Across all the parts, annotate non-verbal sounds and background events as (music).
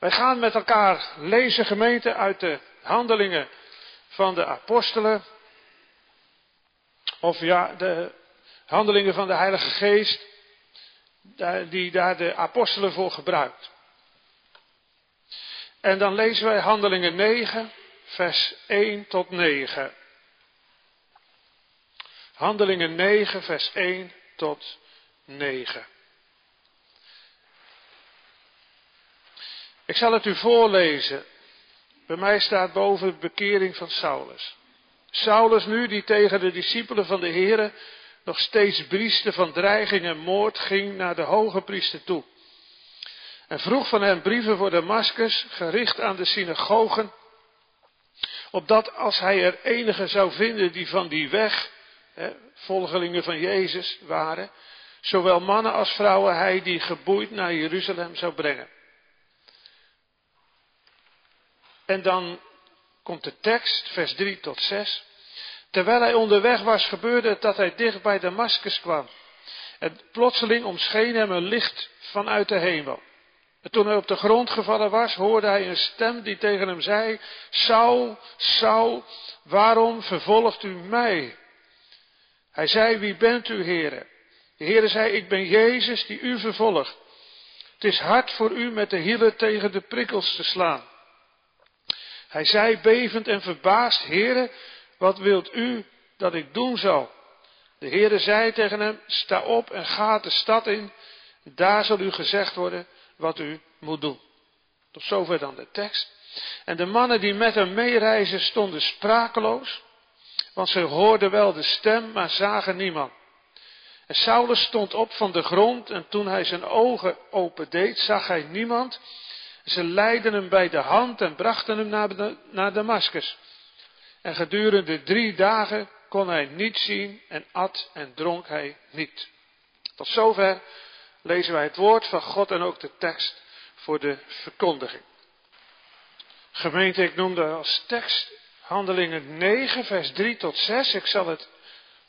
Wij gaan met elkaar lezen gemeente uit de handelingen van de apostelen. Of ja, de handelingen van de Heilige Geest, die daar de apostelen voor gebruikt. En dan lezen wij handelingen 9, vers 1 tot 9. Handelingen 9, vers 1 tot 9. Ik zal het u voorlezen. Bij mij staat boven de bekering van Saulus. Saulus nu, die tegen de discipelen van de Here nog steeds brieste van dreiging en moord, ging naar de hoge priester toe. En vroeg van hem brieven voor Damascus, gericht aan de synagogen, opdat als hij er enige zou vinden die van die weg, hè, volgelingen van Jezus waren, zowel mannen als vrouwen hij die geboeid naar Jeruzalem zou brengen. En dan komt de tekst, vers 3 tot 6. Terwijl hij onderweg was, gebeurde het dat hij dicht bij Damascus kwam. En plotseling omscheen hem een licht vanuit de hemel. En toen hij op de grond gevallen was, hoorde hij een stem die tegen hem zei, Saul, Saul, waarom vervolgt u mij? Hij zei, wie bent u, heren? De Heere zei, ik ben Jezus die u vervolgt. Het is hard voor u met de hielen tegen de prikkels te slaan. Hij zei bevend en verbaasd, Heere, wat wilt u dat ik doen zal? De Heere zei tegen hem, sta op en ga de stad in. Daar zal u gezegd worden wat u moet doen. Tot zover dan de tekst. En de mannen die met hem meereizen stonden sprakeloos, want ze hoorden wel de stem, maar zagen niemand. En Saulus stond op van de grond en toen hij zijn ogen opendeed, zag hij niemand. Ze leidden hem bij de hand en brachten hem naar, naar. En gedurende drie dagen kon hij niet zien en at en dronk hij niet. Tot zover lezen wij het woord van God en ook de tekst voor de verkondiging. Gemeente, ik noemde als tekst Handelingen 9, vers 3 tot 6. Ik zal het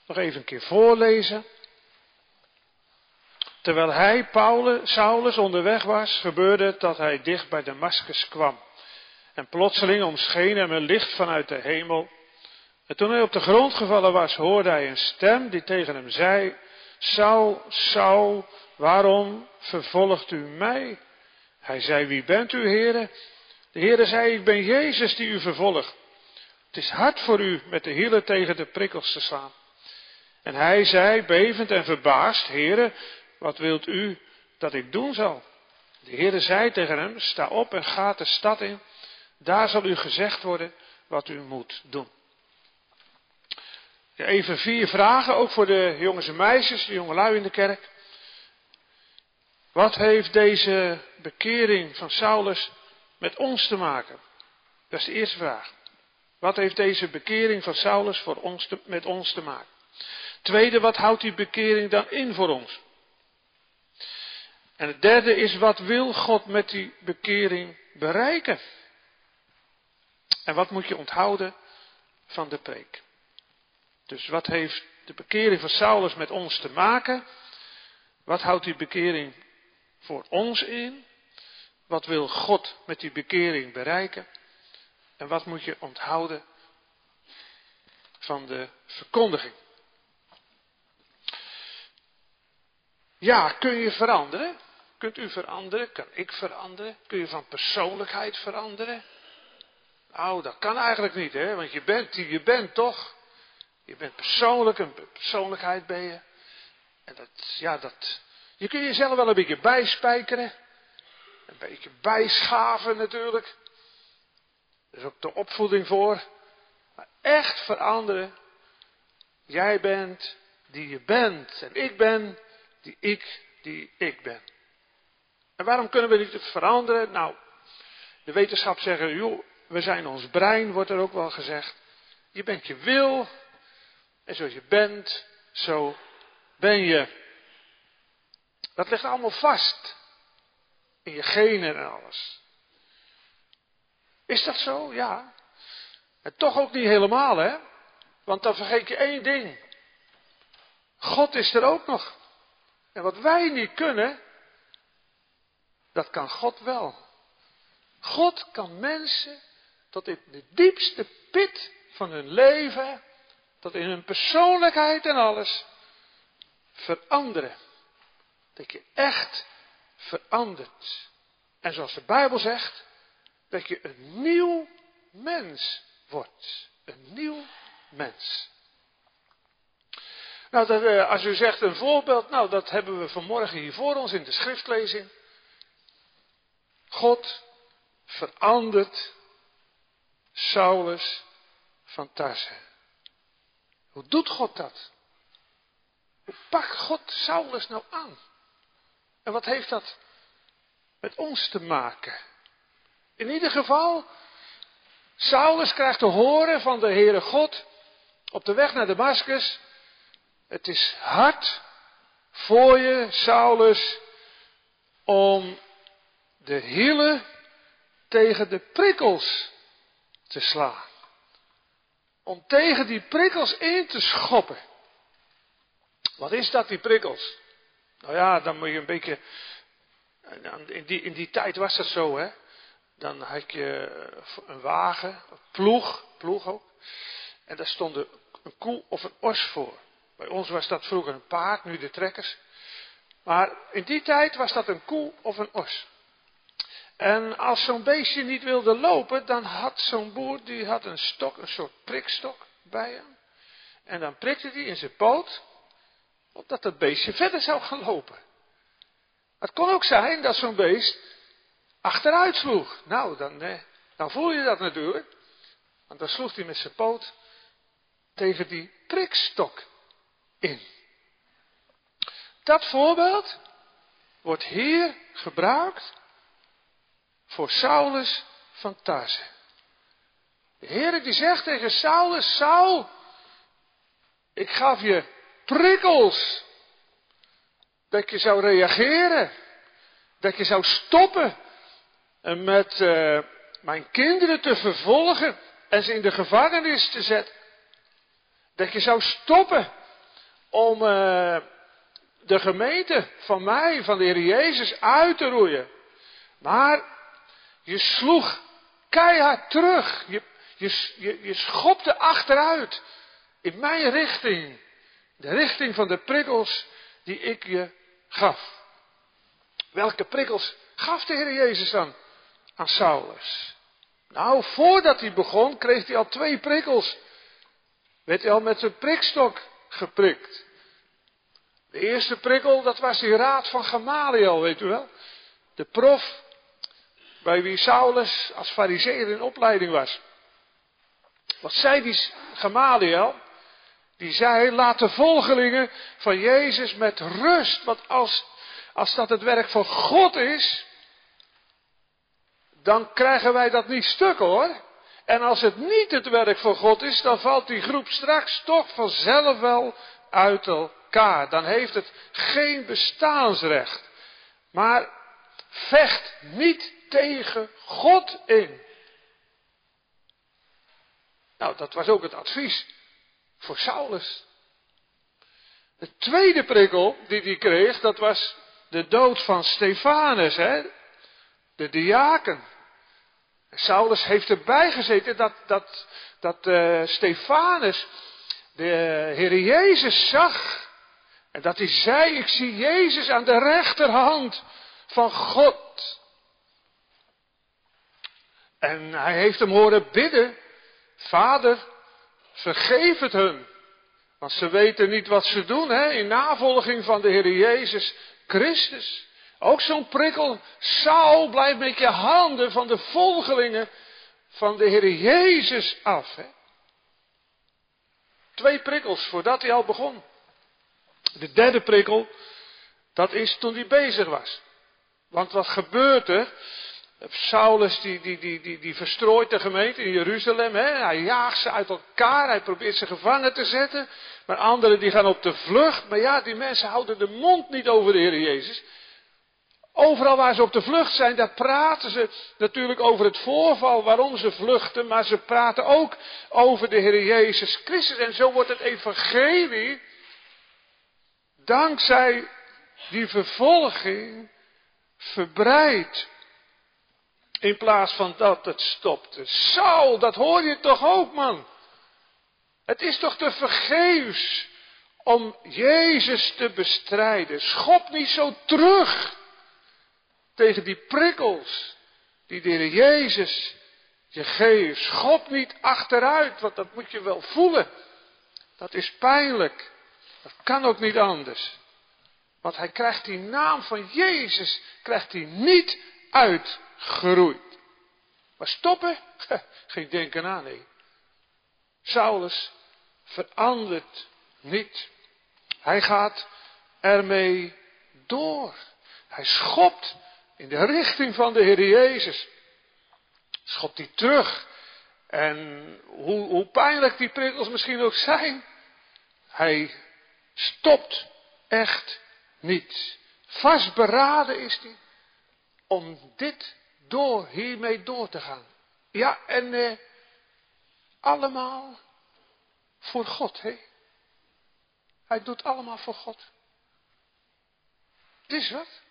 nog even een keer voorlezen. Terwijl hij, Paulus, Saulus, onderweg was, gebeurde het dat hij dicht bij Damascus kwam. En plotseling omscheen hem een licht vanuit de hemel. En toen hij op de grond gevallen was, hoorde hij een stem die tegen hem zei, Saul, Saul, waarom vervolgt u mij? Hij zei, wie bent u, heren? De heren zei, ik ben Jezus die u vervolgt. Het is hard voor u met de hielen tegen de prikkels te slaan. En hij zei, bevend en verbaasd, heren, wat wilt u dat ik doen zal? De Heere zei tegen hem, sta op en ga de stad in. Daar zal u gezegd worden wat u moet doen. Even vier vragen, ook voor de jongens en meisjes, de jongelui in de kerk. Wat heeft deze bekering van Saulus met ons te maken? Dat is de eerste vraag. Wat heeft deze bekering van Saulus voor ons met ons te maken? Tweede, wat houdt die bekering dan in voor ons? En het derde is, wat wil God met die bekering bereiken? En wat moet je onthouden van de preek? Dus wat heeft de bekering van Saulus met ons te maken? Wat houdt die bekering voor ons in? Wat wil God met die bekering bereiken? En wat moet je onthouden van de verkondiging? Ja, kun je veranderen? Kunt u veranderen? Kan ik veranderen? Kun je van persoonlijkheid veranderen? Nou, dat kan eigenlijk niet, hè? Want je bent die je bent, toch? Je bent persoonlijk, een persoonlijkheid ben je. En dat, ja, dat. Je kunt jezelf wel een beetje bijspijkeren. Een beetje bijschaven natuurlijk. Er is ook de opvoeding voor. Maar echt veranderen. Jij bent die je bent. En ik ben die ik die ik ben. En waarom kunnen we niet veranderen? Nou, de wetenschap zeggen, joh, we zijn ons brein, wordt er ook wel gezegd. Je bent je wil. En zoals je bent, zo ben je. Dat ligt allemaal vast. In je genen en alles. Is dat zo? Ja. En toch ook niet helemaal, hè? Want dan vergeet je één ding. God is er ook nog. En wat wij niet kunnen, dat kan God wel. God kan mensen tot in de diepste pit van hun leven, tot in hun persoonlijkheid en alles, veranderen. Dat je echt verandert. En zoals de Bijbel zegt, dat je een nieuw mens wordt. Een nieuw mens. Nou, eh, als u zegt een voorbeeld, nou, dat hebben we vanmorgen hier voor ons in de schriftlezing. God verandert Saulus van Tarse. Hoe doet God dat? Hoe pakt God Saulus nou aan? En wat heeft dat met ons te maken? In ieder geval, Saulus krijgt te horen van de Heere God op de weg naar Damascus. Het is hard voor je, Saulus, om de hielen tegen de prikkels te slaan. Om tegen die prikkels in te schoppen. Wat is dat, die prikkels? Nou ja, dan moet je een beetje. In die, in die tijd was dat zo, hè? Dan had je een wagen, een ploeg, ploeg ook. En daar stond een koe of een os voor. Bij ons was dat vroeger een paard, nu de trekkers. Maar in die tijd was dat een koe of een os. En als zo'n beestje niet wilde lopen, dan had zo'n boer, die had een stok, een soort prikstok bij hem. En dan prikte hij in zijn poot, opdat het beestje verder zou gaan lopen. Het kon ook zijn dat zo'n beest achteruit sloeg. Nou, dan, eh, dan voel je dat natuurlijk. Want dan sloeg hij met zijn poot tegen die prikstok in. Dat voorbeeld wordt hier gebruikt voor Saulus van Tarse. De Heer die zegt tegen Saulus, Saul, ik gaf je prikkels. Dat je zou reageren. Dat je zou stoppen en met uh, mijn kinderen te vervolgen en ze in de gevangenis te zetten. Dat je zou stoppen om uh, de gemeente van mij, van de Heer Jezus, uit te roeien. Maar je sloeg keihard terug. Je, je, je, schopte achteruit. In mijn richting. De richting van de prikkels die ik je gaf. Welke prikkels gaf de Heer Jezus dan aan Saulus? Nou, voordat hij begon, kreeg hij al twee prikkels. Werd hij al met zijn prikstok geprikt. De eerste prikkel, dat was die raad van Gamaliel, weet u wel. De prof bij wie Saulus als fariseer in opleiding was. Wat zei die Gamaliel? Die zei, laat de volgelingen van Jezus met rust. Want als, als dat het werk van God is, dan krijgen wij dat niet stuk hoor. En als het niet het werk van God is, dan valt die groep straks toch vanzelf wel uit elkaar. Dan heeft het geen bestaansrecht. Maar vecht niet tegen God in. Nou, dat was ook het advies voor Saulus. De tweede prikkel die hij kreeg, dat was de dood van Stefanus, hè? de diaken. Saulus heeft erbij gezeten dat, dat, dat uh, Stefanus de Heer Jezus zag. En dat hij zei, ik zie Jezus aan de rechterhand van God. En hij heeft hem horen bidden, Vader, vergeef het hun. Want ze weten niet wat ze doen, hè, in navolging van de Heer Jezus Christus. Ook zo'n prikkel, Saul, blijf met je handen van de volgelingen van de Heer Jezus af. Hè. Twee prikkels voordat hij al begon. De derde prikkel, dat is toen hij bezig was. Want wat gebeurt er? Saulus die, die, die, die, die verstrooit de gemeente in Jeruzalem. Hè? Hij jaagt ze uit elkaar. Hij probeert ze gevangen te zetten. Maar anderen die gaan op de vlucht. Maar ja, die mensen houden de mond niet over de Heer Jezus. Overal waar ze op de vlucht zijn, daar praten ze natuurlijk over het voorval waarom ze vluchten. Maar ze praten ook over de Heer Jezus Christus. En zo wordt het evangelie, dankzij die vervolging, verbreid In plaats van dat het stopte. Saul, dat hoor je toch ook, man? Het is toch te vergeefs om Jezus te bestrijden. Schop niet zo terug tegen die prikkels die de Jezus je geeft. Schop niet achteruit, want dat moet je wel voelen. Dat is pijnlijk. Dat kan ook niet anders. Want hij krijgt die naam van Jezus, krijgt hij niet uitgeroeid. Maar stoppen? (laughs) Geen denken aan, nee. Saulus verandert niet. Hij gaat ermee door. Hij schopt in de richting van de Heer Jezus. Schopt hij terug. En hoe, hoe pijnlijk die prikkels misschien ook zijn, hij stopt echt niet. Vastberaden is hij om dit door, hiermee door te gaan. Ja, en eh, allemaal voor God, hè? Hij doet allemaal voor God. Het is wat.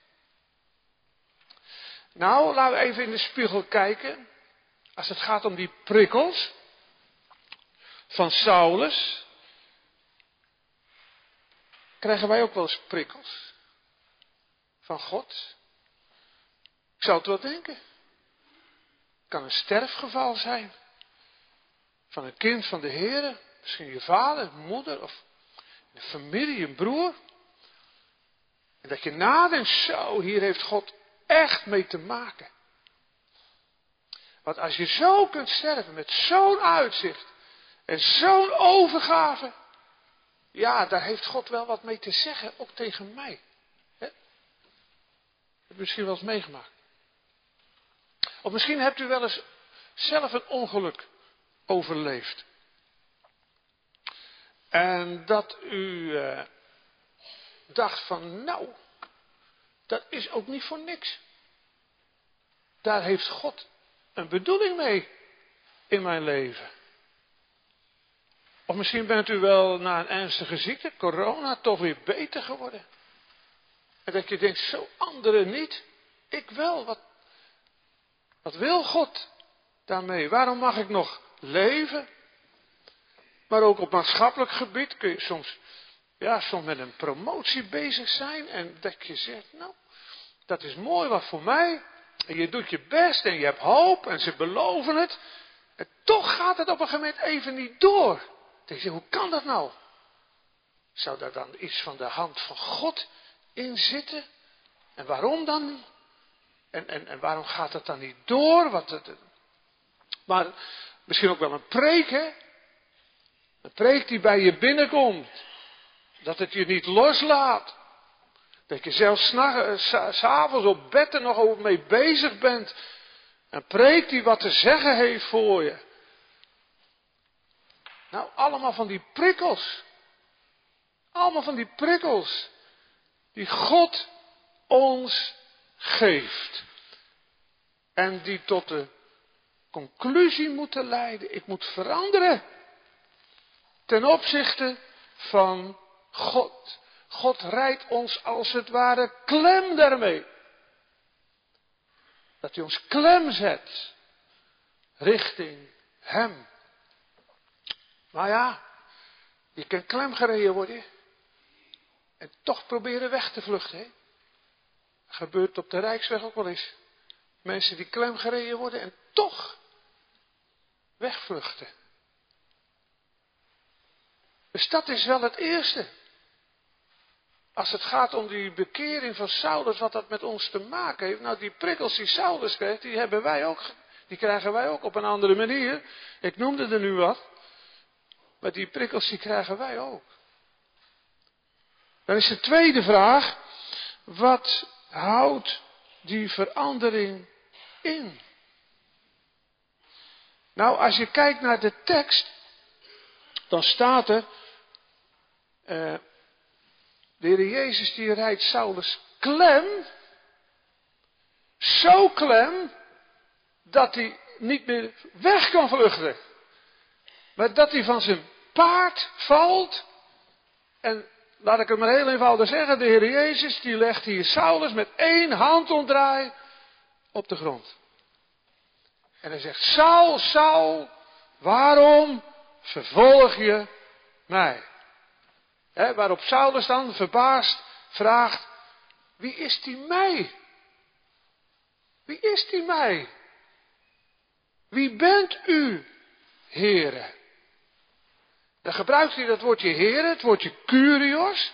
Nou, laten we even in de spiegel kijken. Als het gaat om die prikkels van Saulus, krijgen wij ook wel eens prikkels van God. Ik zou het wel denken. Het kan een sterfgeval zijn van een kind van de Heer, misschien je vader, moeder of een familie, een broer. En dat je nadenkt, zo, hier heeft God echt mee te maken. Want als je zo kunt sterven met zo'n uitzicht en zo'n overgave, ja, daar heeft God wel wat mee te zeggen, ook tegen mij. He? Heb je misschien wel eens meegemaakt. Of misschien hebt u wel eens zelf een ongeluk overleefd. En dat u uh, dacht van, nou, dat is ook niet voor niks. Daar heeft God een bedoeling mee in mijn leven. Of misschien bent u wel na een ernstige ziekte, corona, toch weer beter geworden. En dat je denkt, zo anderen niet, ik wel. Wat, wat wil God daarmee? Waarom mag ik nog leven? Maar ook op maatschappelijk gebied kun je soms, ja, soms met een promotie bezig zijn. En dat je zegt, nou, dat is mooi wat voor mij. En je doet je best en je hebt hoop en ze beloven het. En toch gaat het op een gegeven moment even niet door. Dan je, hoe kan dat nou? Zou daar dan iets van de hand van God in zitten? En waarom dan? En, en, en waarom gaat het dan niet door? Wat het, maar misschien ook wel een preek, hè? Een preek die bij je binnenkomt. Dat het je niet loslaat. Dat je zelfs eh, s'avonds op bed er nog over mee bezig bent. Een preek die wat te zeggen heeft voor je. Nou, allemaal van die prikkels. Allemaal van die prikkels. Die God ons geeft. En die tot de conclusie moeten leiden. Ik moet veranderen. Ten opzichte van God. God rijdt ons als het ware klem daarmee. Dat hij ons klem zet richting Hem. Maar ja, je kan klem gereden worden en toch proberen weg te vluchten. Hè? Gebeurt op de Rijksweg ook wel eens. Mensen die klem gereden worden en toch wegvluchten. Dus dat is wel het eerste. Als het gaat om die bekering van Saulus, wat dat met ons te maken heeft. Nou, die prikkels die Saulus kreeg, die hebben wij ook. Die krijgen wij ook op een andere manier. Ik noemde er nu wat. Maar die prikkels die krijgen wij ook. Dan is de tweede vraag. Wat houdt die verandering in? Nou, als je kijkt naar de tekst, dan staat er, uh, de Heer Jezus die rijdt Saulus klem, zo klem, dat hij niet meer weg kan vluchten. Maar dat hij van zijn paard valt. En laat ik het maar heel eenvoudig zeggen, de Heer Jezus die legt hier Saulus met één hand omdraai op de grond. En hij zegt, Saul, Saul, waarom vervolg je mij? waarop Saulus dan verbaasd vraagt, wie is die mij? Wie is die mij? Wie bent u, heren? Dan gebruikt hij dat woordje heren, het woordje curios.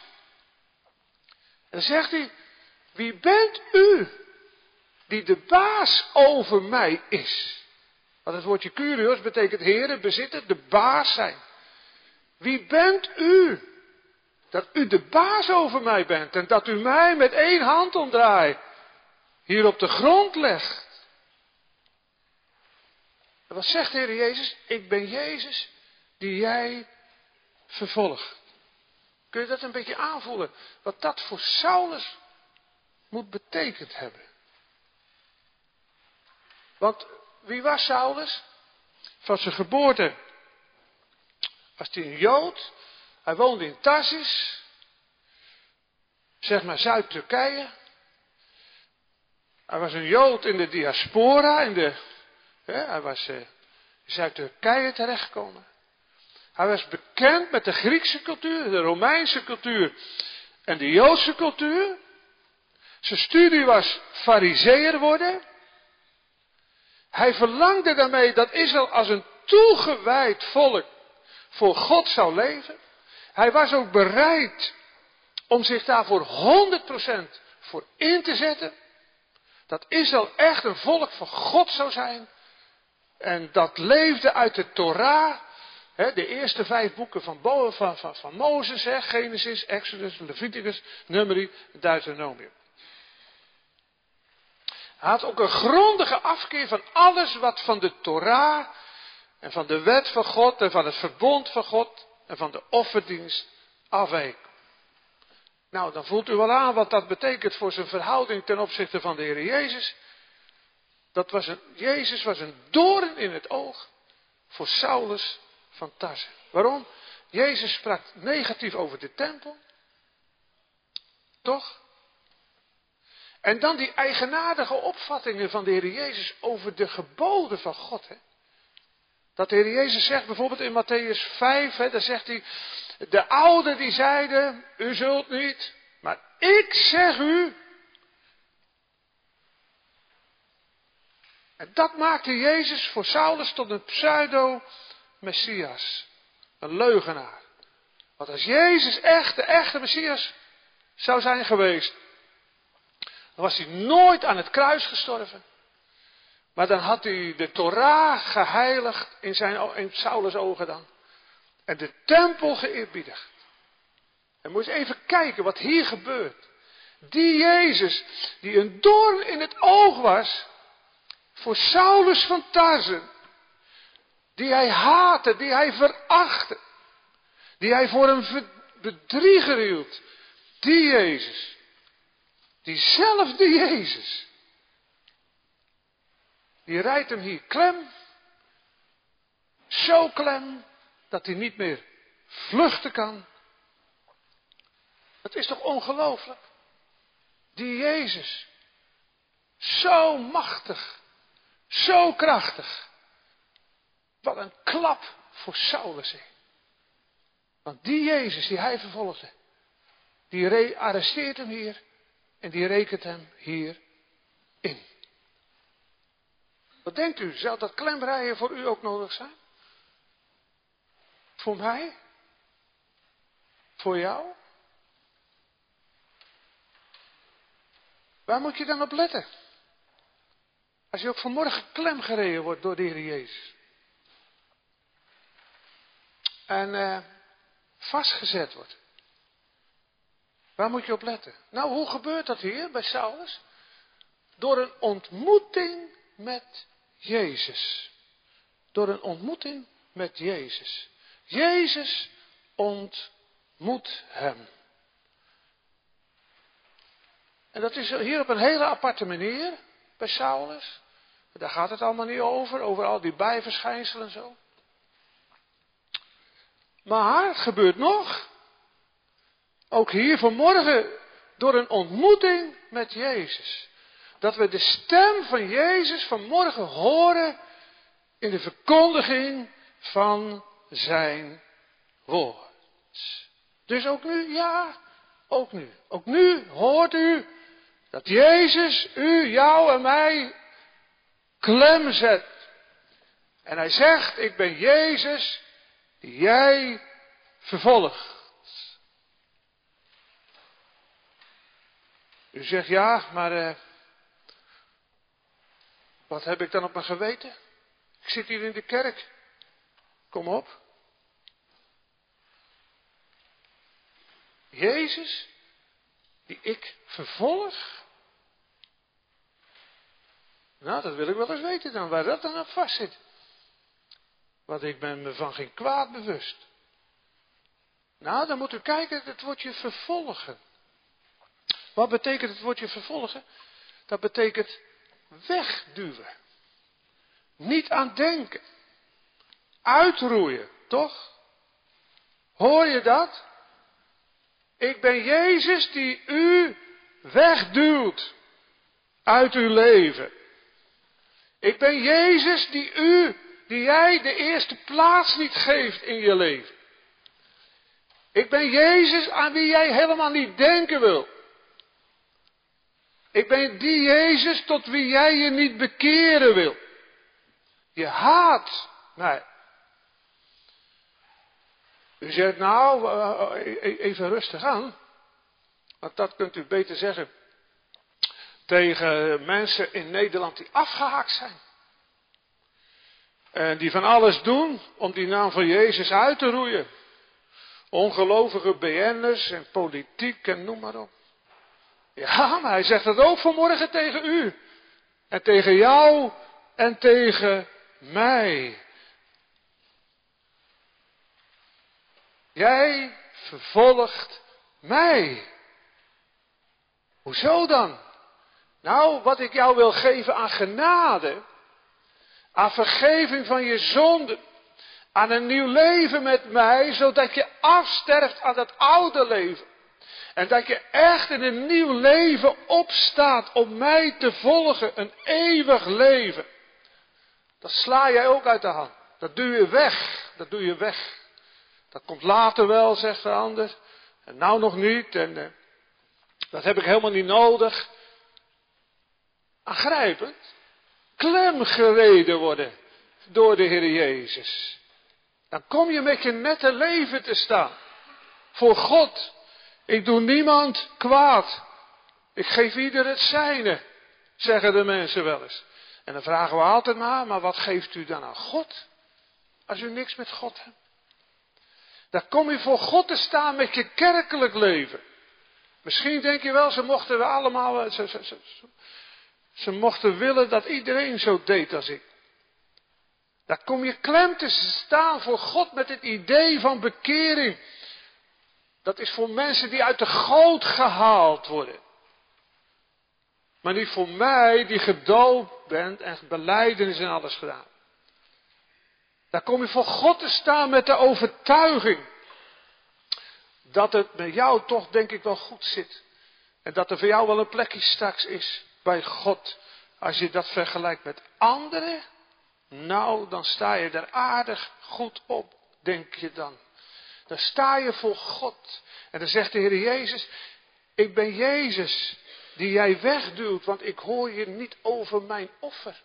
En dan zegt hij, wie bent u die de baas over mij is? Want het woordje curios betekent heren, bezitten, de baas zijn. Wie bent u? Dat u de baas over mij bent en dat u mij met één hand omdraait. Hier op de grond legt. En wat zegt de Heer Jezus? Ik ben Jezus die jij vervolgt. Kun je dat een beetje aanvoelen? Wat dat voor Saulus moet betekend hebben. Want wie was Saulus? Van zijn geboorte was hij een Jood. Hij woonde in Tarsis. Zeg maar Zuid-Turkije. Hij was een Jood in de diaspora. In de, hè, hij was uh, in Zuid-Turkije terechtgekomen. Hij was bekend met de Griekse cultuur, de Romeinse cultuur en de Joodse cultuur. Zijn studie was fariseer worden. Hij verlangde daarmee dat Israël als een toegewijd volk voor God zou leven. Hij was ook bereid om zich daarvoor 100% voor in te zetten. Dat Israël echt een volk van God zou zijn. En dat leefde uit de Torah. De eerste vijf boeken van, van, van, van Mozes, he, Genesis, Exodus, Leviticus, Numeri, Deuteronomium. Hij had ook een grondige afkeer van alles wat van de Torah en van de wet van God en van het verbond van God en van de offerdienst afweek. Nou, dan voelt u wel aan wat dat betekent voor zijn verhouding ten opzichte van de Heer Jezus. Dat was een, Jezus was een doorn in het oog voor Saulus van. Waarom? Jezus sprak negatief over de tempel. Toch? En dan die eigenaardige opvattingen van de Heer Jezus over de geboden van God. Hè? Dat de Heer Jezus zegt bijvoorbeeld in Matthäus 5, hè, daar zegt hij, de ouden die zeiden, u zult niet, maar ik zeg u. En dat maakte Jezus voor Saulus tot een pseudo-Messias. Een leugenaar. Want als Jezus echt de echte Messias zou zijn geweest, dan was hij nooit aan het kruis gestorven. Maar dan had hij de Torah geheiligd in, zijn, in Saulus ogen dan. En de tempel geëerbiedigd. En moet je even kijken wat hier gebeurt. Die Jezus, die een doorn in het oog was, voor Saulus van Tarzen, die hij haatte, die hij verachtte, die hij voor een bedrieger hield, die Jezus, diezelfde Jezus, die rijdt hem hier klem, zo klem, dat hij niet meer vluchten kan. Het is toch ongelooflijk? Die Jezus, zo machtig, zo krachtig. Wat een klap voor Saulus. Want die Jezus die hij vervolgde, die arresteert hem hier en die rekent hem hier in. Wat denkt u, zou dat klemrijden voor u ook nodig zijn? Voor mij? Voor jou? Waar moet je dan op letten? Als je ook vanmorgen klem gereden wordt door de Heer Jezus. En uh, vastgezet wordt. Waar moet je op letten? Nou, hoe gebeurt dat hier bij Saulus? Door een ontmoeting met Jezus. Door een ontmoeting met Jezus. Jezus ontmoet hem. En dat is hier op een hele aparte manier bij Saulus. Daar gaat het allemaal niet over, over al die bijverschijnselen en zo. Maar gebeurt nog. Ook hier vanmorgen door een ontmoeting met Jezus. Dat we de stem van Jezus vanmorgen horen in de verkondiging van zijn woord. Dus ook nu, ja, ook nu. Ook nu hoort u dat Jezus u, jou en mij klem zet. En hij zegt, ik ben Jezus jij vervolgt. U zegt ja, maar uh, wat heb ik dan op mijn geweten? Ik zit hier in de kerk. Kom op. Jezus, die ik vervolg. Nou, dat wil ik wel eens weten dan, waar dat dan op vast zit. Want ik ben me van geen kwaad bewust. Nou, dan moet u kijken, het woordje vervolgen. Wat betekent het woordje vervolgen? Dat betekent wegduwen. Niet aan denken. Uitroeien, toch? Hoor je dat? Ik ben Jezus die u wegduwt uit uw leven. Ik ben Jezus die u, die jij de eerste plaats niet geeft in je leven. Ik ben Jezus aan wie jij helemaal niet denken wil. Ik ben die Jezus tot wie jij je niet bekeren wil. Je haat mij. U zegt nou, eh, eh, even rustig aan. Want dat kunt u beter zeggen tegen mensen in Nederland die afgehaakt zijn. En die van alles doen om die naam van Jezus uit te roeien. Ongelovige BN'ers en politiek en noem maar op. Ja, maar hij zegt het ook vanmorgen tegen u. En tegen jou en tegen mij. Jij vervolgt mij. Hoezo dan? Nou, wat ik jou wil geven aan genade, aan vergeving van je zonden, aan een nieuw leven met mij, zodat je afsterft aan dat oude leven. En dat je echt in een nieuw leven opstaat om mij te volgen, een eeuwig leven. Dat sla jij ook uit de hand. Dat doe je weg. Dat doe je weg. Dat komt later wel, zegt de ander. En nou nog niet. En uh, dat heb ik helemaal niet nodig. Aangrijpend. Klem gereden worden door de Heer Jezus. Dan kom je met je nette leven te staan. Voor God. Ik doe niemand kwaad. Ik geef ieder het zijne, zeggen de mensen wel eens. En dan vragen we altijd maar, maar wat geeft u dan aan God? Als u niks met God hebt. Dan kom je voor God te staan met je kerkelijk leven. Misschien denk je wel, ze mochten we allemaal, eh, ze mochten willen dat iedereen zo deed als ik. Daar kom je klem te staan voor God met het idee van bekering. Dat is voor mensen die uit de goot gehaald worden. Maar niet voor mij die gedoopt bent en beleidenis en alles gedaan. Daar kom je voor God te staan met de overtuiging dat het met jou toch denk ik wel goed zit. En dat er voor jou wel een plekje straks is bij God. Als je dat vergelijkt met anderen, nou dan sta je er aardig goed op, denk je dan. Dan sta je voor God. En dan zegt de Heer Jezus, ik ben Jezus die jij wegduwt, want ik hoor je niet over mijn offer.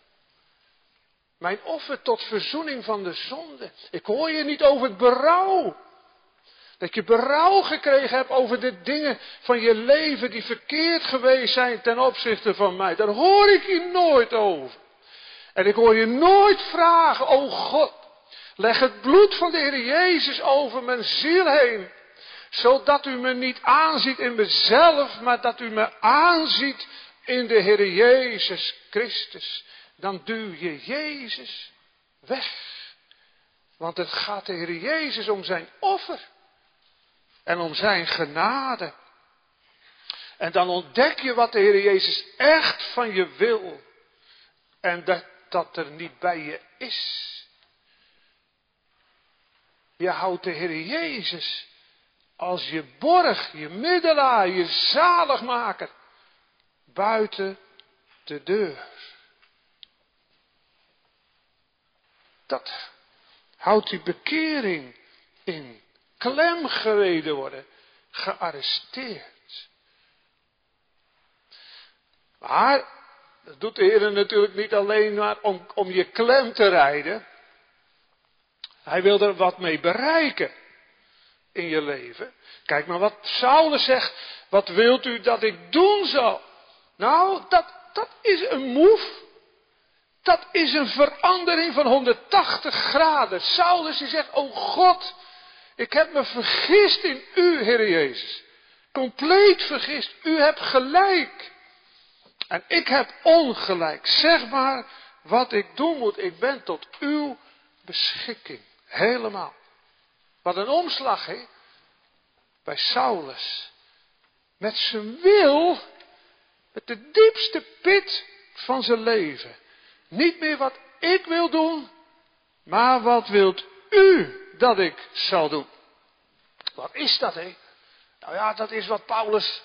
Mijn offer tot verzoening van de zonde. Ik hoor je niet over het berouw. Dat je berouw gekregen hebt over de dingen van je leven die verkeerd geweest zijn ten opzichte van mij. Daar hoor ik je nooit over. En ik hoor je nooit vragen, o God, leg het bloed van de Heer Jezus over mijn ziel heen. Zodat u me niet aanziet in mezelf, maar dat u me aanziet in de Heer Jezus Christus. Dan duw je Jezus weg. Want het gaat de Heer Jezus om zijn offer. En om zijn genade. En dan ontdek je wat de Heer Jezus echt van je wil. En dat dat er niet bij je is. Je houdt de Heer Jezus als je borg, je middelaar, je zaligmaker buiten de deur. dat houdt die bekering in. Klem gereden worden, gearresteerd. Maar, dat doet de Heer natuurlijk niet alleen maar om, om je klem te rijden. Hij wil er wat mee bereiken in je leven. Kijk maar wat Saulus zegt. Wat wilt u dat ik doen zal? Nou, dat, dat is een move. Dat is een verandering van 180 graden. Saulus die zegt, oh God, ik heb me vergist in u, Heer Jezus. Compleet vergist. U hebt gelijk. En ik heb ongelijk. Zeg maar wat ik doen moet. Ik ben tot uw beschikking. Helemaal. Wat een omslag, hè? Bij Saulus. Met zijn wil, met de diepste pit van zijn leven. Niet meer wat ik wil doen, maar wat wilt u dat ik zal doen? Wat is dat, hè? Nou ja, dat is wat Paulus,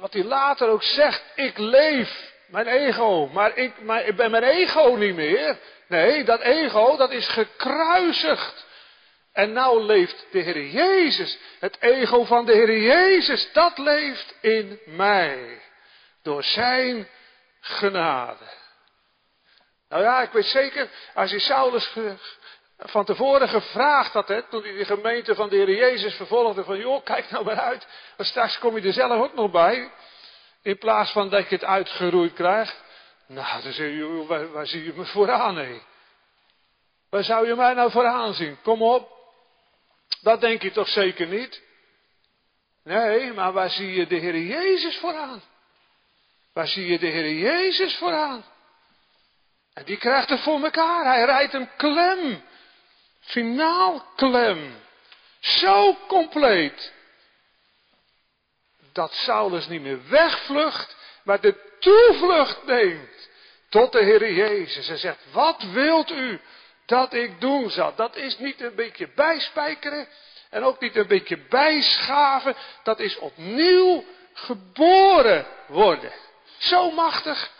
wat hij later ook zegt. Ik leef, mijn ego, maar ik, ik ben mijn ego niet meer. Nee, dat ego, dat is gekruisigd. En nou leeft de Heer Jezus. Het ego van de Heer Jezus, dat leeft in mij. Door zijn genade. Nou ja, ik weet zeker, als je Saulus van tevoren gevraagd had, hè, toen hij de gemeente van de Heer Jezus vervolgde, van joh, kijk nou maar uit, want straks kom je er zelf ook nog bij. In plaats van dat je het uitgeroeid krijgt. Nou, dan zeg je, waar, zie je me vooraan, hé? Waar zou je mij nou vooraan zien? Kom op. Dat denk je toch zeker niet? Nee, maar waar zie je de Heer Jezus vooraan? Waar zie je de Heer Jezus vooraan? En die krijgt het voor elkaar. Hij rijdt hem klem. Finaal klem. Zo compleet. Dat Saulus niet meer wegvlucht, maar de toevlucht neemt tot de Heer Jezus. En zegt, wat wilt u dat ik doen zal? Dat is niet een beetje bijspijkeren en ook niet een beetje bijschaven. Dat is opnieuw geboren worden. Zo machtig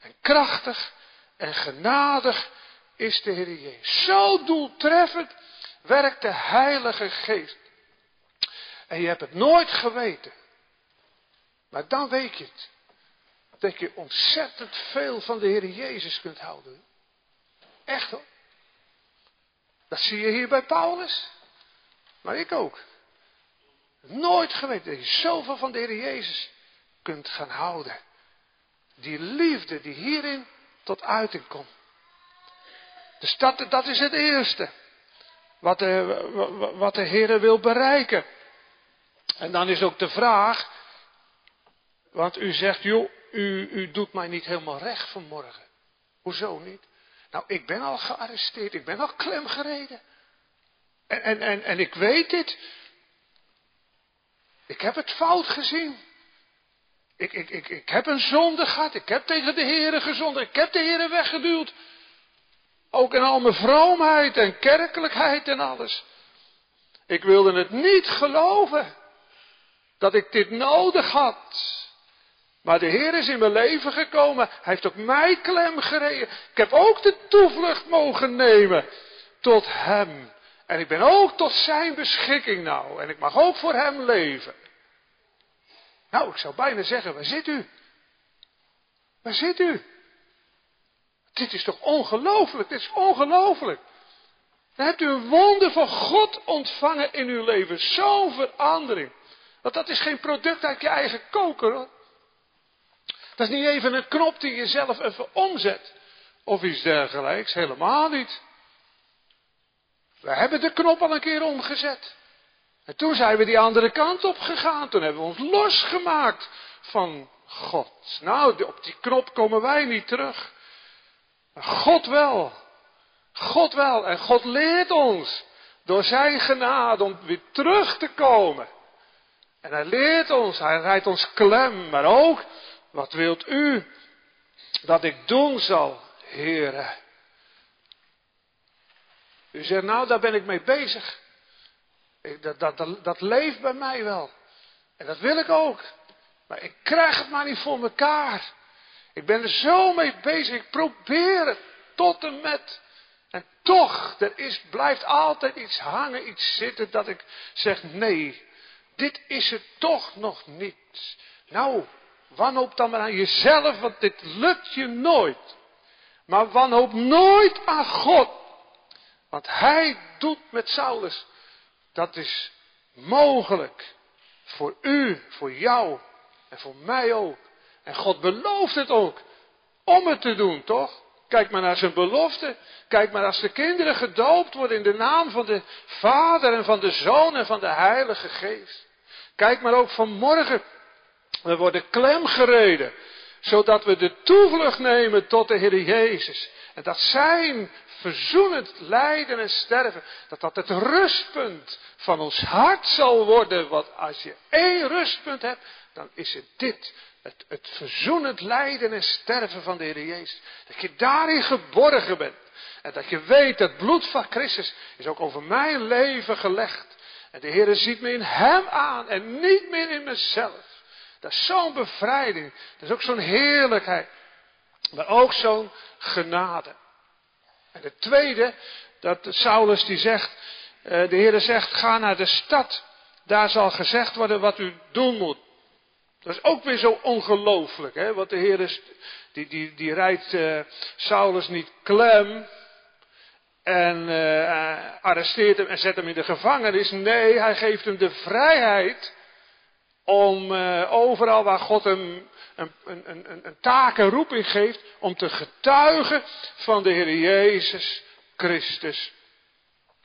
en krachtig en genadig is de Heer Jezus. Zo doeltreffend werkt de Heilige Geest. En je hebt het nooit geweten. Maar dan weet je het. Dat je ontzettend veel van de Heer Jezus kunt houden. Echt hoor. Dat zie je hier bij Paulus. Maar ik ook. Nooit geweten dat je zoveel van de Heer Jezus kunt gaan houden. Die liefde die hierin tot uiting komt. Dus dat, dat is het eerste. Wat de, wat de Heer wil bereiken. En dan is ook de vraag. Want u zegt, joh, u, u doet mij niet helemaal recht vanmorgen. Hoezo niet? Nou, ik ben al gearresteerd, ik ben al klemgereden. En, en, en, en ik weet dit. Ik heb het fout gezien. Ik, ik, ik, ik heb een zonde gehad. Ik heb tegen de Heeren gezond. Ik heb de Heeren weggeduwd. Ook in al mijn vroomheid en kerkelijkheid en alles. Ik wilde het niet geloven. Dat ik dit nodig had. Maar de Heer is in mijn leven gekomen. Hij heeft ook mij klem gereden. Ik heb ook de toevlucht mogen nemen tot Hem. En ik ben ook tot Zijn beschikking nou. En ik mag ook voor Hem leven. Nou, ik zou bijna zeggen, waar zit u? Waar zit u? Dit is toch ongelooflijk, dit is ongelooflijk. Dan hebt u een wonder van God ontvangen in uw leven. Zo'n verandering. Want dat is geen product uit je eigen koker hoor. Dat is niet even een knop die je zelf even omzet. Of iets dergelijks. Helemaal niet. We hebben de knop al een keer omgezet. En toen zijn we die andere kant op gegaan. Toen hebben we ons losgemaakt van God. Nou, op die knop komen wij niet terug. God wel. God wel. En God leert ons door zijn genade om weer terug te komen. En hij leert ons, hij rijdt ons klem, maar ook, wat wilt u dat ik doen zal, heren? U zegt, nou, daar ben ik mee bezig. Dat, dat, dat, dat leeft bij mij wel. En dat wil ik ook. Maar ik krijg het maar niet voor mekaar. Ik ben er zo mee bezig. Ik probeer het tot en met. En toch, er is, blijft altijd iets hangen, iets zitten dat ik zeg, nee, dit is het toch nog niet. Nou, wanhoop dan maar aan jezelf, want dit lukt je nooit. Maar wanhoop nooit aan God. Want hij doet met Saulus. Dat is mogelijk. Voor u, voor jou en voor mij ook. En God belooft het ook. Om het te doen, toch? Kijk maar naar zijn belofte. Kijk maar als de kinderen gedoopt worden in de naam van de Vader en van de Zoon en van de Heilige Geest. Kijk maar ook vanmorgen. We worden klemgereden. Zodat we de toevlucht nemen tot de Heer Jezus. En dat zijn verzoenend lijden en sterven, dat dat het rustpunt van ons hart zal worden. Want als je één rustpunt hebt, dan is het dit. Het, het verzoenend lijden en sterven van de Heer Jezus. Dat je daarin geborgen bent. En dat je weet, dat bloed van Christus is ook over mijn leven gelegd. En de Heer ziet me in Hem aan en niet meer in mezelf. Dat is zo'n bevrijding. Dat is ook zo'n heerlijkheid. Maar ook zo'n genade. En het tweede, dat Saulus die zegt, eh, de Heer zegt, ga naar de stad. Daar zal gezegd worden wat u doen moet. Dat is ook weer zo ongelooflijk, hè? Want de Heer is, die, die, die rijdt uh, Saulus niet klem en uh, arresteert hem en zet hem in de gevangenis. Nee, hij geeft hem de vrijheid om uh, overal waar God hem een, een, een, een taak en roeping geeft, om te getuigen van de Heer Jezus Christus.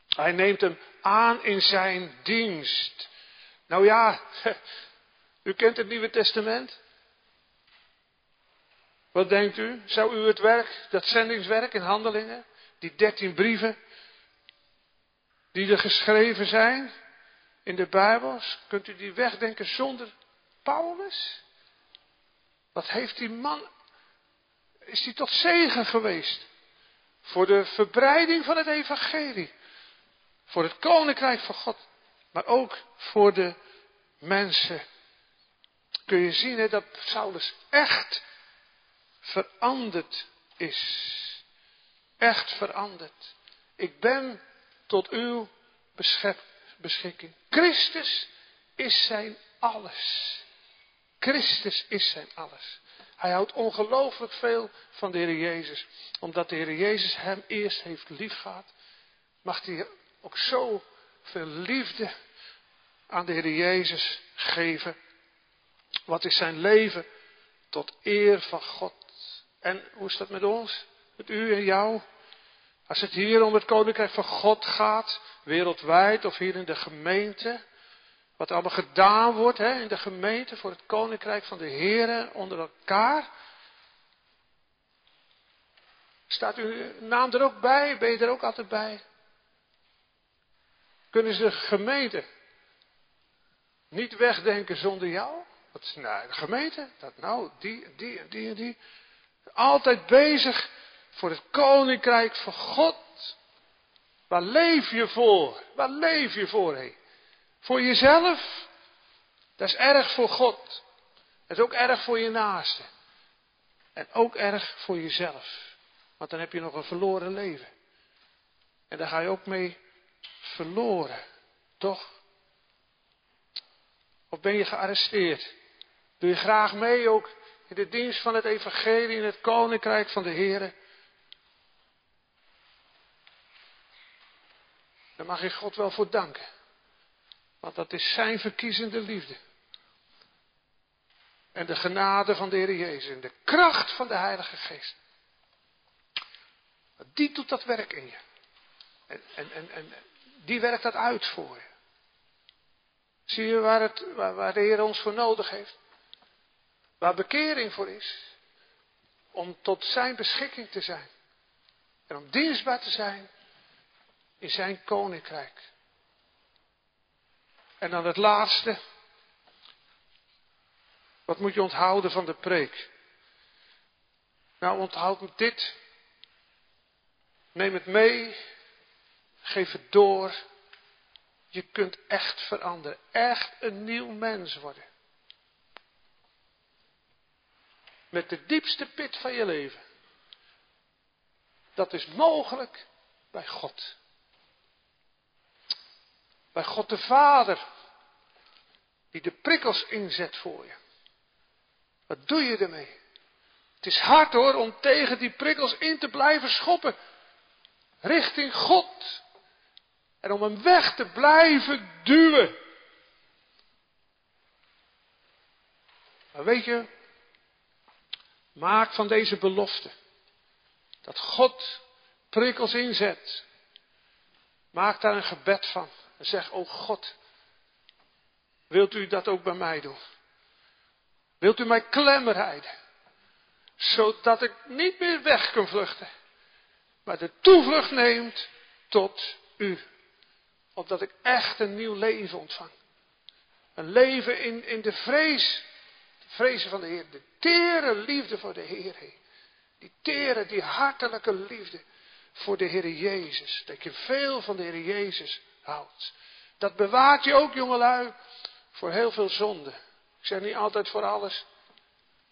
Hij neemt hem aan in zijn dienst. Nou ja, (laughs) u kent het Nieuwe Testament. Wat denkt u? Zou u het werk, dat zendingswerk in handelingen, die dertien brieven, die er geschreven zijn in de Bijbels, kunt u die wegdenken zonder Paulus? Wat heeft die man, is die tot zegen geweest? Voor de verbreiding van het evangelie. Voor het koninkrijk van God. Maar ook voor de mensen. Kun je zien hè, dat Saulus echt veranderd is. Echt veranderd. Ik ben tot uw Christus is zijn alles. Christus is zijn alles. Hij houdt ongelooflijk veel van de Heer Jezus. Omdat de Heer Jezus hem eerst heeft liefgehad, mag hij ook zo veel liefde aan de Heer Jezus geven. Wat is zijn leven tot eer van God? En hoe is dat met ons? Met u en jou? Als het hier om het koninkrijk van God gaat, wereldwijd of hier in de gemeente, wat er allemaal gedaan wordt hè, in de gemeente voor het koninkrijk van de Heren onder elkaar. Staat uw naam er ook bij? Ben je er ook altijd bij? Kunnen ze de gemeente niet wegdenken zonder jou? Wat nou de gemeente? Dat nou, die, die en die en die. Altijd bezig voor het koninkrijk van God. Waar leef je voor? Waar leef je voor? Hé? Voor jezelf, dat is erg voor God. Dat is ook erg voor je naaste. En ook erg voor jezelf. Want dan heb je nog een verloren leven. En daar ga je ook mee verloren. Toch? Of ben je gearresteerd? Doe je graag mee ook in de dienst van het evangelie in het koninkrijk van de Heer? Daar mag je God wel voor danken. Want dat is zijn verkiezende liefde. En de genade van de Heer Jezus. En de kracht van de Heilige Geest. Die doet dat werk in je. En, en, en, en die werkt dat uit voor je. Zie je waar, het, waar de Heer ons voor nodig heeft? Waar bekering voor is. Om tot zijn beschikking te zijn. En om dienstbaar te zijn in zijn koninkrijk. En dan het laatste. Wat moet je onthouden van de preek? Nou, onthoud dit. Neem het mee. Geef het door. Je kunt echt veranderen. Echt een nieuw mens worden. Met de diepste pit van je leven. Dat is mogelijk bij God. Bij God de Vader, die de prikkels inzet voor je. Wat doe je ermee? Het is hard hoor om tegen die prikkels in te blijven schoppen. Richting God. En om hem weg te blijven duwen. Maar weet je, maak van deze belofte dat God prikkels inzet. Maak daar een gebed van. En zeg, oh God, wilt u dat ook bij mij doen? Wilt u mij klemrijden? Zodat ik niet meer weg kan vluchten. Maar de toevlucht neemt tot u. Opdat ik echt een nieuw leven ontvang. Een leven in, in de vrees. De vrezen van de Heer. De tere liefde voor de Heer. Die tere, die hartelijke liefde voor de Heer Jezus. Dat je veel van de Heer Jezus Dat bewaart je ook, jongelui, voor heel veel zonde. Ik zeg niet altijd voor alles.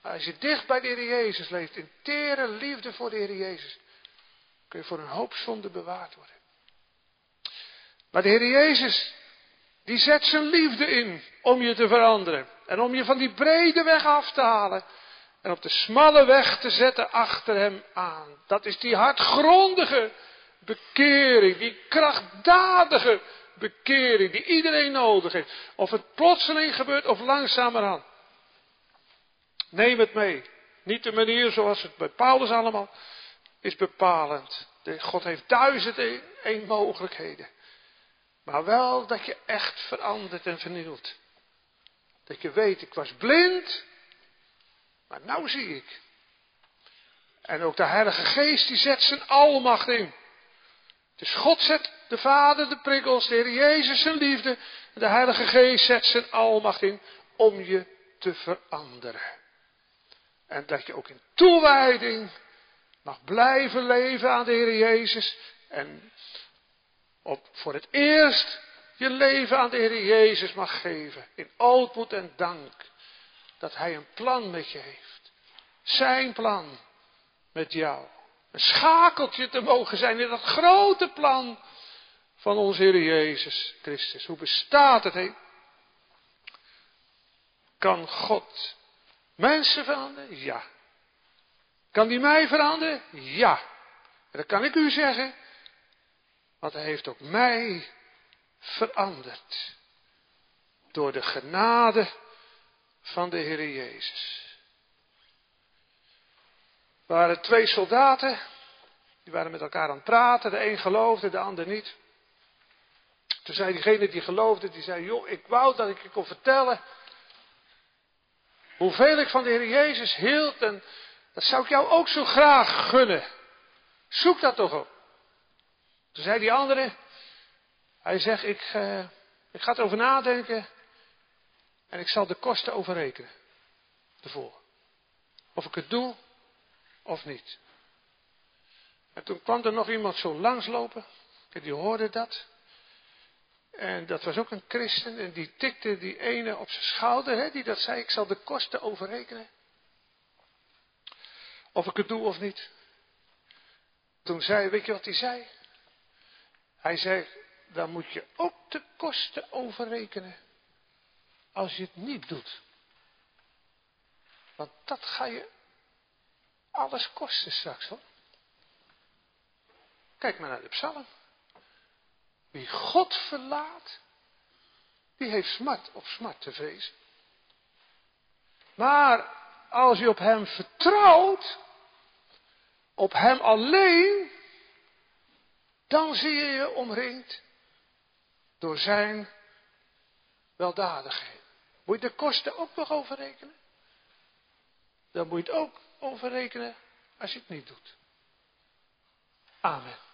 Maar als je dicht bij de Heer Jezus leeft, in tere liefde voor de Heer Jezus, kun je voor een hoop zonde bewaard worden. Maar de Heer Jezus, die zet zijn liefde in om je te veranderen. En om je van die brede weg af te halen. En op de smalle weg te zetten achter hem aan. Dat is die hartgrondige bekering, die krachtdadige bekering die iedereen nodig heeft. Of het plotseling gebeurt of langzamerhand. Neem het mee. Niet de manier zoals het bij Paulus allemaal is bepalend. God heeft duizend één mogelijkheden. Maar wel dat je echt verandert en vernieuwt. Dat je weet, ik was blind, maar nou zie ik. En ook de Heilige Geest die zet zijn almacht in. Dus God zet de Vader de prikkels, de Heer Jezus zijn liefde. En de Heilige Geest zet zijn almacht in om je te veranderen. En dat je ook in toewijding mag blijven leven aan de Heer Jezus. En op, voor het eerst je leven aan de Heer Jezus mag geven. In ootmoed en dank. Dat Hij een plan met je heeft. Zijn plan met jou. Een schakeltje te mogen zijn in dat grote plan van onze Heer Jezus Christus. Hoe bestaat het? He? Kan God mensen veranderen? Ja. Kan die mij veranderen? Ja. En dat kan ik u zeggen. Want hij heeft ook mij veranderd. Door de genade van de Heer Jezus. Er waren twee soldaten. Die waren met elkaar aan het praten. De een geloofde, de ander niet. Toen zei diegene die geloofde, die zei, joh, ik wou dat ik je kon vertellen hoeveel ik van de Heer Jezus hield en dat zou ik jou ook zo graag gunnen. Zoek dat toch op. Toen zei die andere, hij zegt, ik, uh, ik ga erover nadenken en ik zal de kosten overrekenen. Ervoor. Of ik het doe of niet. En toen kwam er nog iemand zo langslopen. En die hoorde dat. En dat was ook een christen. En die tikte die ene op zijn schouder. Hè, die dat zei, ik zal de kosten overrekenen. Of ik het doe of niet. Toen zei, weet je wat hij zei? Hij zei, dan moet je ook de kosten overrekenen. Als je het niet doet. Want dat ga je alles kosten straks hoor. Kijk maar naar de psalm. Wie God verlaat, die heeft smart op smart te vrezen. Maar als je op Hem vertrouwt, op Hem alleen, dan zie je je omringd door Zijn weldadigheid. Moet je de kosten ook nog overrekenen? Dan moet je het ook overrekenen als je het niet doet. Amen.